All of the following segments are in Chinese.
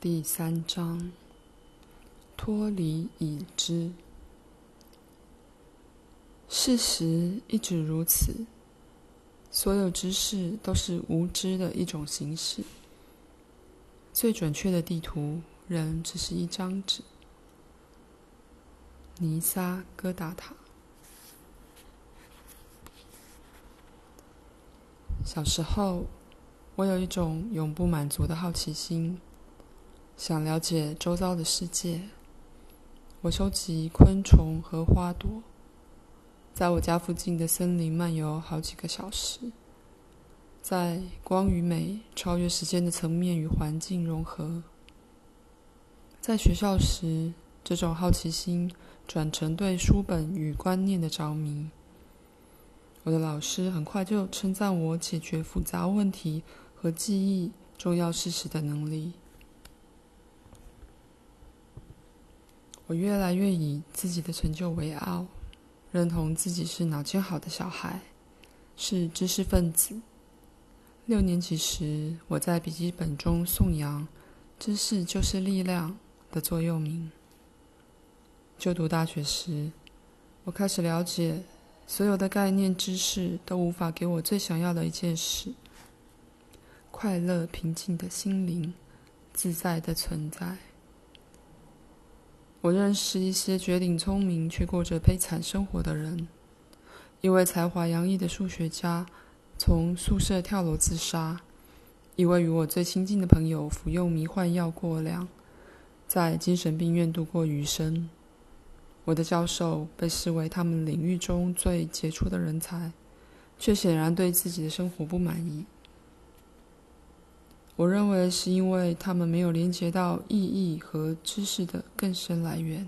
第三章：脱离已知。事实一直如此，所有知识都是无知的一种形式。最准确的地图，仍只是一张纸。尼萨·戈达塔。小时候，我有一种永不满足的好奇心，想了解周遭的世界。我收集昆虫和花朵，在我家附近的森林漫游好几个小时，在光与美超越时间的层面与环境融合。在学校时，这种好奇心转成对书本与观念的着迷。我的老师很快就称赞我解决复杂问题和记忆重要事实的能力。我越来越以自己的成就为傲，认同自己是脑筋好的小孩，是知识分子。六年级时，我在笔记本中颂扬“知识就是力量”的座右铭。就读大学时，我开始了解。所有的概念知识都无法给我最想要的一件事：快乐、平静的心灵，自在的存在。我认识一些绝顶聪明却过着悲惨生活的人。一位才华洋溢的数学家从宿舍跳楼自杀；一位与我最亲近的朋友服用迷幻药过量，在精神病院度过余生。我的教授被视为他们领域中最杰出的人才，却显然对自己的生活不满意。我认为是因为他们没有连接到意义和知识的更深来源。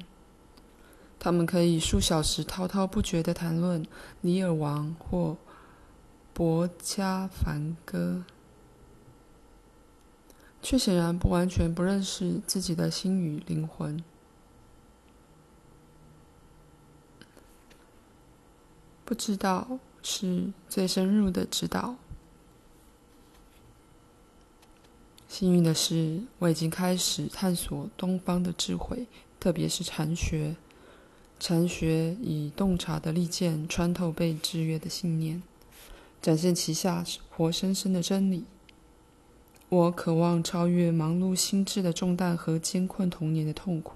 他们可以数小时滔滔不绝地谈论尼尔王或博加凡歌，却显然不完全不认识自己的心与灵魂。不知道是最深入的知道。幸运的是，我已经开始探索东方的智慧，特别是禅学。禅学以洞察的利剑穿透被制约的信念，展现其下活生生的真理。我渴望超越忙碌心智的重担和艰困童年的痛苦，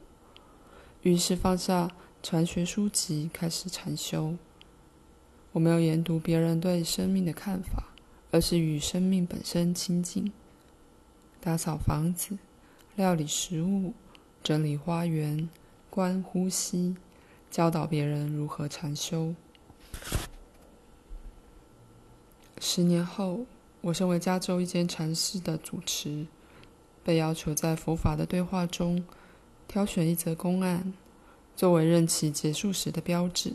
于是放下禅学书籍，开始禅修。我没有研读别人对生命的看法，而是与生命本身亲近，打扫房子、料理食物、整理花园、观呼吸，教导别人如何禅修。十年后，我身为加州一间禅寺的主持，被要求在佛法的对话中挑选一则公案，作为任期结束时的标志。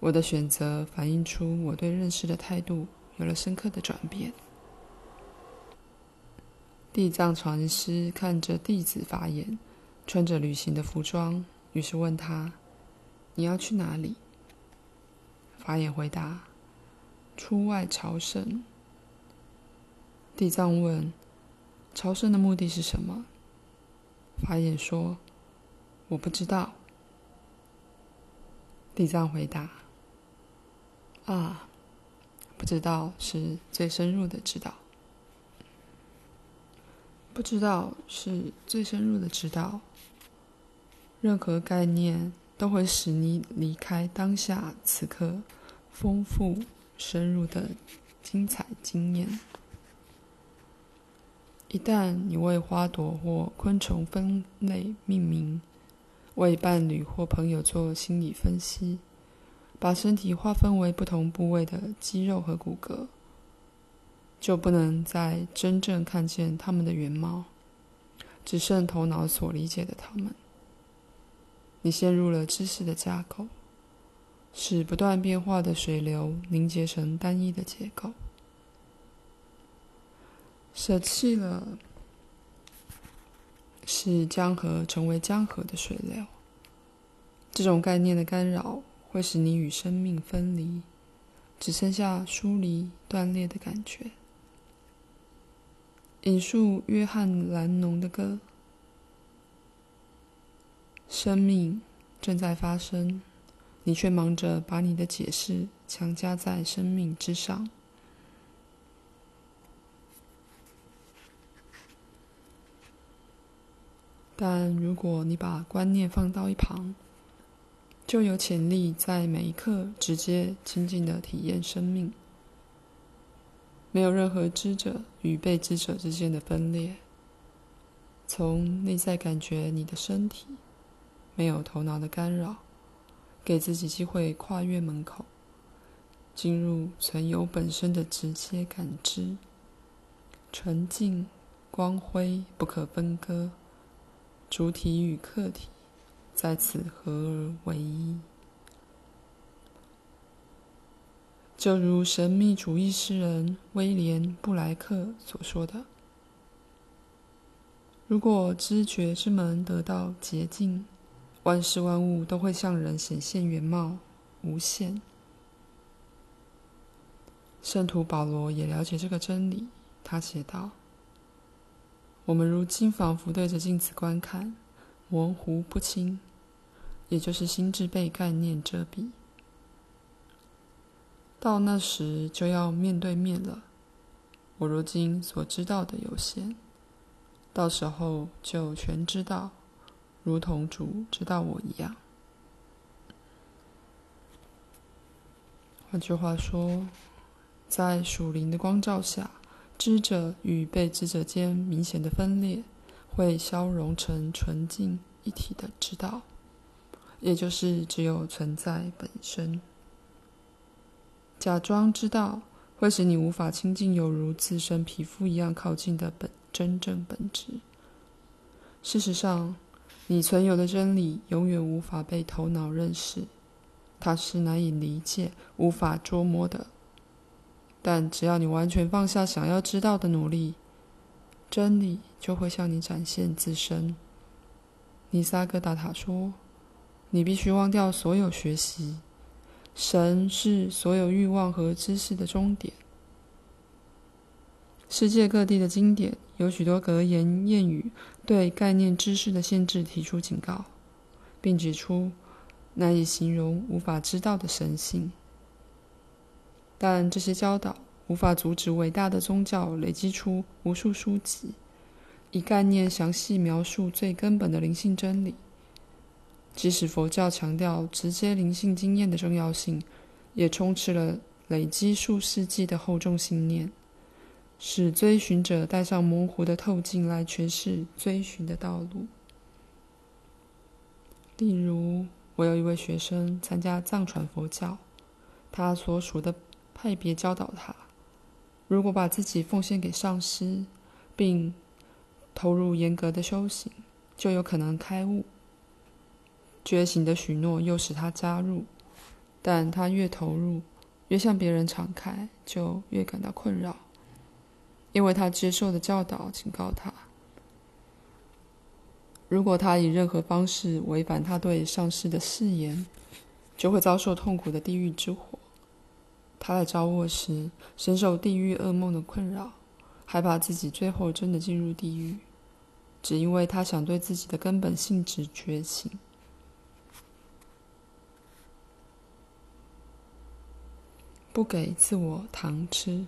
我的选择反映出我对认识的态度有了深刻的转变。地藏禅师看着弟子法眼，穿着旅行的服装，于是问他：“你要去哪里？”法眼回答：“出外朝圣。”地藏问：“朝圣的目的是什么？”法眼说：“我不知道。”地藏回答。啊，不知道是最深入的知道，不知道是最深入的知道。任何概念都会使你离开当下此刻丰富深入的精彩经验。一旦你为花朵或昆虫分类命名，为伴侣或朋友做心理分析。把身体划分为不同部位的肌肉和骨骼，就不能再真正看见它们的原貌，只剩头脑所理解的它们。你陷入了知识的架构，使不断变化的水流凝结成单一的结构。舍弃了使江河成为江河的水流，这种概念的干扰。会使你与生命分离，只剩下疏离、断裂的感觉。引述约翰·兰农的歌：“生命正在发生，你却忙着把你的解释强加在生命之上。”但如果你把观念放到一旁，就有潜力在每一刻直接亲近的体验生命，没有任何知者与被知者之间的分裂。从内在感觉你的身体，没有头脑的干扰，给自己机会跨越门口，进入存有本身的直接感知，纯净、光辉不可分割。主体与客体在此合而为一，就如神秘主义诗人威廉·布莱克所说的：“如果知觉之门得到洁净，万事万物都会向人显现原貌，无限。”圣徒保罗也了解这个真理，他写道。我们如今仿佛对着镜子观看，模糊不清，也就是心智被概念遮蔽。到那时就要面对面了。我如今所知道的有限，到时候就全知道，如同主知道我一样。换句话说，在属灵的光照下。知者与被知者间明显的分裂，会消融成纯净一体的知道，也就是只有存在本身。假装知道会使你无法亲近犹如自身皮肤一样靠近的本真正本质。事实上，你存有的真理永远无法被头脑认识，它是难以理解、无法捉摸的。但只要你完全放下想要知道的努力，真理就会向你展现自身。尼萨格达塔说：“你必须忘掉所有学习，神是所有欲望和知识的终点。”世界各地的经典有许多格言谚语对概念知识的限制提出警告，并指出难以形容、无法知道的神性。但这些教导无法阻止伟大的宗教累积出无数书籍，以概念详细描述最根本的灵性真理。即使佛教强调直接灵性经验的重要性，也充斥了累积数世纪的厚重信念，使追寻者戴上模糊的透镜来诠释追寻的道路。例如，我有一位学生参加藏传佛教，他所属的。派别教导他，如果把自己奉献给上师，并投入严格的修行，就有可能开悟。觉醒的许诺诱使他加入，但他越投入，越向别人敞开，就越感到困扰，因为他接受的教导警告他，如果他以任何方式违反他对上师的誓言，就会遭受痛苦的地狱之火。他在招卧时，深受地狱噩梦的困扰，害怕自己最后真的进入地狱，只因为他想对自己的根本性质觉醒。不给自我糖吃。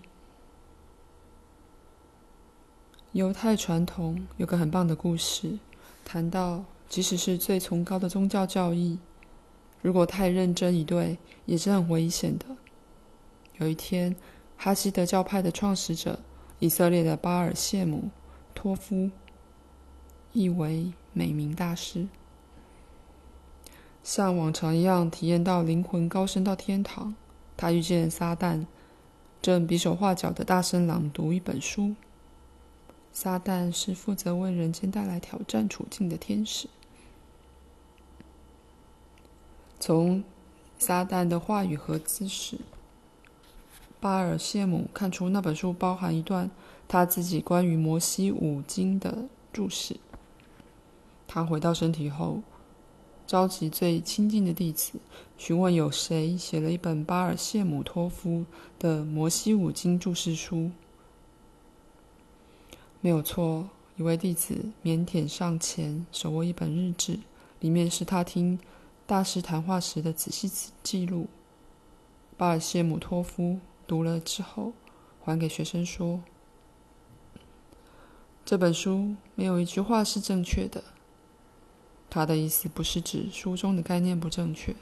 犹太传统有个很棒的故事，谈到即使是最崇高的宗教教义，如果太认真以对，也是很危险的。有一天，哈希德教派的创始者以色列的巴尔谢姆托夫，译为美名大师，像往常一样体验到灵魂高升到天堂。他遇见撒旦，正比手画脚的大声朗读一本书。撒旦是负责为人间带来挑战处境的天使。从撒旦的话语和姿势。巴尔谢姆看出那本书包含一段他自己关于摩西五经的注释。他回到身体后，召集最亲近的弟子，询问有谁写了一本巴尔谢姆托夫的摩西五经注释书。没有错。一位弟子腼腆上前，手握一本日志，里面是他听大师谈话时的仔细记录。巴尔谢姆托夫读了之后，还给学生说：“这本书没有一句话是正确的。他的意思不是指书中的概念不正确，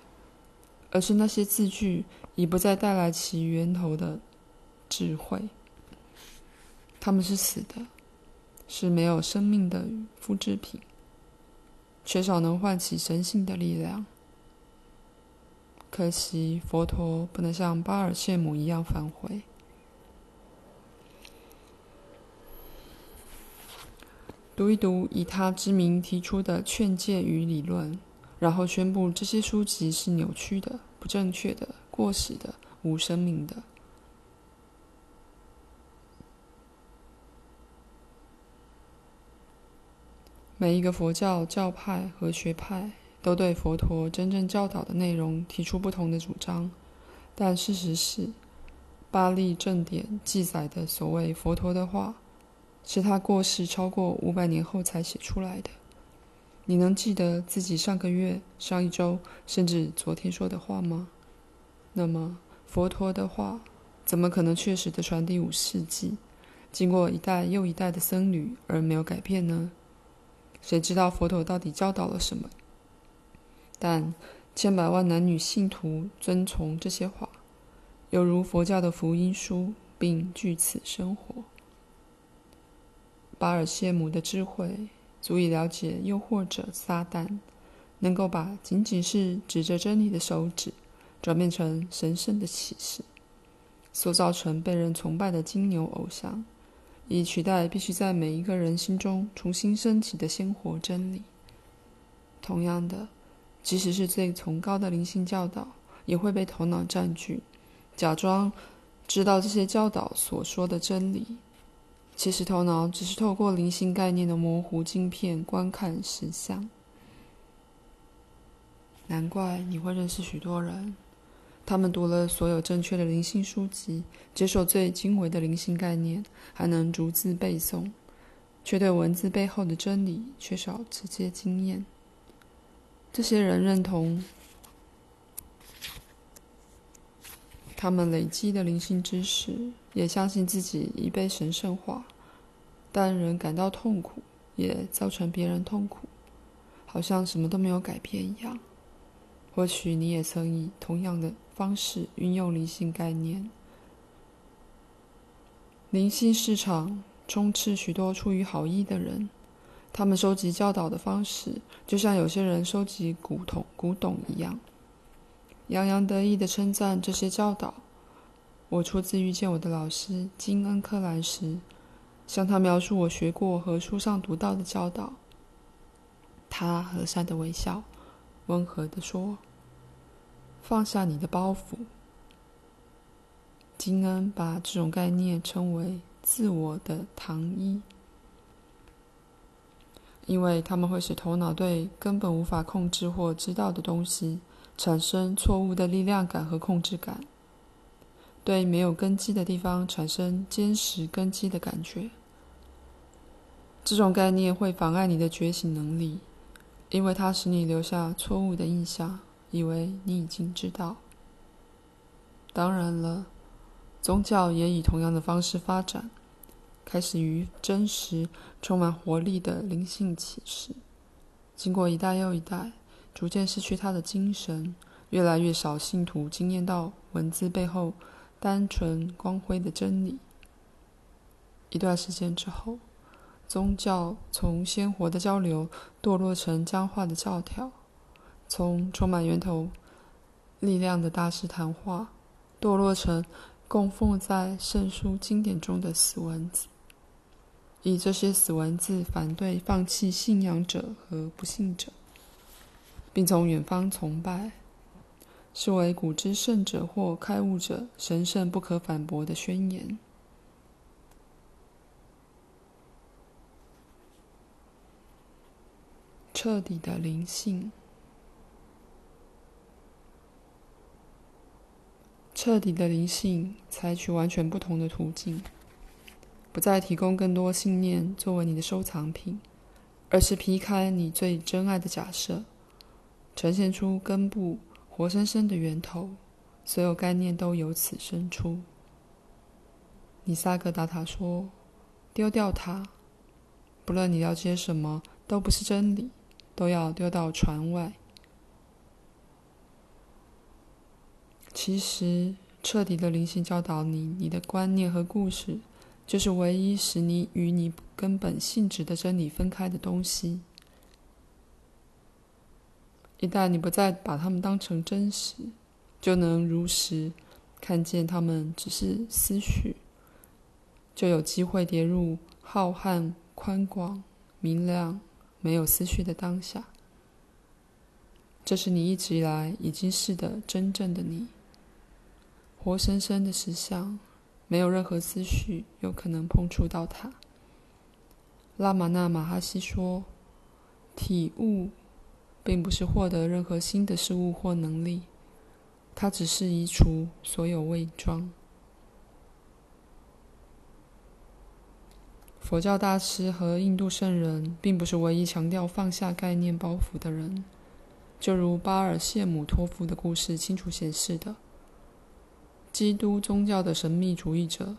而是那些字句已不再带来其源头的智慧，他们是死的。”是没有生命的复制品，缺少能唤起神性的力量。可惜佛陀不能像巴尔谢姆一样返回。读一读以他之名提出的劝诫与理论，然后宣布这些书籍是扭曲的、不正确的、过时的、无生命的。每一个佛教教派和学派都对佛陀真正教导的内容提出不同的主张，但事实是，巴利正典记载的所谓佛陀的话，是他过世超过五百年后才写出来的。你能记得自己上个月、上一周，甚至昨天说的话吗？那么，佛陀的话怎么可能确实的传递五世纪，经过一代又一代的僧侣而没有改变呢？谁知道佛陀到底教导了什么？但千百万男女信徒遵从这些话，犹如佛教的福音书，并据此生活。巴尔谢姆的智慧足以了解诱惑者撒旦，能够把仅仅是指着真理的手指，转变成神圣的启示，塑造成被人崇拜的金牛偶像。以取代必须在每一个人心中重新升起的鲜活真理。同样的，即使是最崇高的灵性教导，也会被头脑占据，假装知道这些教导所说的真理。其实，头脑只是透过灵性概念的模糊镜片观看实相。难怪你会认识许多人。他们读了所有正确的灵性书籍，接受最精微的灵性概念，还能逐字背诵，却对文字背后的真理缺少直接经验。这些人认同他们累积的灵性知识，也相信自己已被神圣化，但仍感到痛苦，也造成别人痛苦，好像什么都没有改变一样。或许你也曾以同样的方式运用灵性概念。灵性市场充斥许多出于好意的人，他们收集教导的方式，就像有些人收集古董、古董一样，洋洋得意地称赞这些教导。我初次遇见我的老师金恩·克兰时，向他描述我学过和书上读到的教导，他和善地微笑，温和地说。放下你的包袱。金恩把这种概念称为“自我的糖衣”，因为他们会使头脑对根本无法控制或知道的东西产生错误的力量感和控制感，对没有根基的地方产生坚实根基的感觉。这种概念会妨碍你的觉醒能力，因为它使你留下错误的印象。以为你已经知道。当然了，宗教也以同样的方式发展，开始于真实、充满活力的灵性启示，经过一代又一代，逐渐失去它的精神，越来越少信徒惊艳到文字背后单纯光辉的真理。一段时间之后，宗教从鲜活的交流堕落成僵化的教条。从充满源头力量的大师谈话，堕落成供奉在圣书经典中的死文字，以这些死文字反对放弃信仰者和不信者，并从远方崇拜，视为古之圣者或开悟者神圣不可反驳的宣言。彻底的灵性。彻底的灵性采取完全不同的途径，不再提供更多信念作为你的收藏品，而是劈开你最珍爱的假设，呈现出根部活生生的源头，所有概念都由此生出。尼萨格达塔说：“丢掉它，不论你了解什么，都不是真理，都要丢到船外。”其实，彻底的灵性教导你，你的观念和故事，就是唯一使你与你根本性质的真理分开的东西。一旦你不再把它们当成真实，就能如实看见它们只是思绪。就有机会跌入浩瀚、宽广、明亮、没有思绪的当下。这是你一直以来已经是的真正的你，活生生的实相，没有任何思绪有可能碰触到它。拉玛那马哈西说：“体悟，并不是获得任何新的事物或能力，它只是移除所有伪装。”佛教大师和印度圣人并不是唯一强调放下概念包袱的人，就如巴尔谢姆托夫的故事清楚显示的。基督宗教的神秘主义者，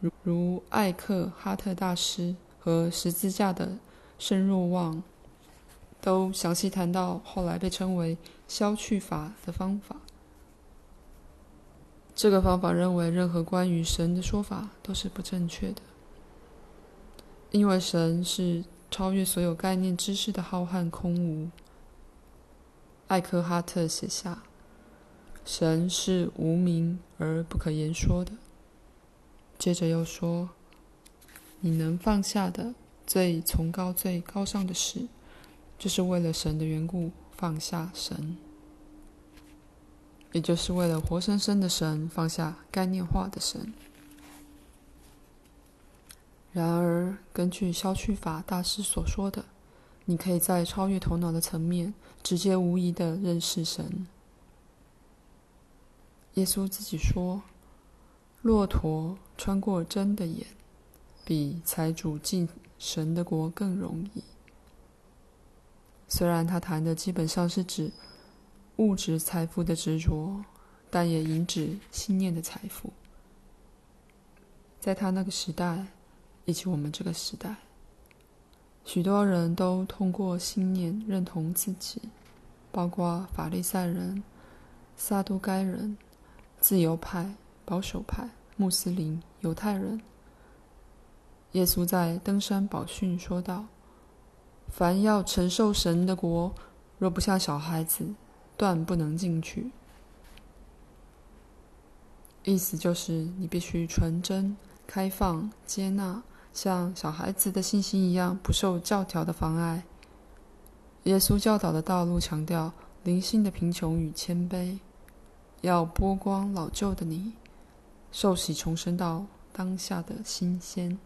如如艾克哈特大师和十字架的圣若望，都详细谈到后来被称为“消去法”的方法。这个方法认为，任何关于神的说法都是不正确的。因为神是超越所有概念知识的浩瀚空无，艾克哈特写下：“神是无名而不可言说的。”接着又说：“你能放下的最崇高、最高尚的事，就是为了神的缘故放下神，也就是为了活生生的神放下概念化的神。”然而，根据消去法大师所说的，你可以在超越头脑的层面，直接无疑地认识神。耶稣自己说：“骆驼穿过针的眼，比财主进神的国更容易。”虽然他谈的基本上是指物质财富的执着，但也引指信念的财富。在他那个时代。以及我们这个时代，许多人都通过信念认同自己，包括法利赛人、撒都该人、自由派、保守派、穆斯林、犹太人。耶稣在登山宝训说道：“凡要承受神的国，若不像小孩子，断不能进去。”意思就是你必须纯真、开放、接纳。像小孩子的信心一样，不受教条的妨碍。耶稣教导的道路强调灵性的贫穷与谦卑，要剥光老旧的你，受洗重生到当下的新鲜。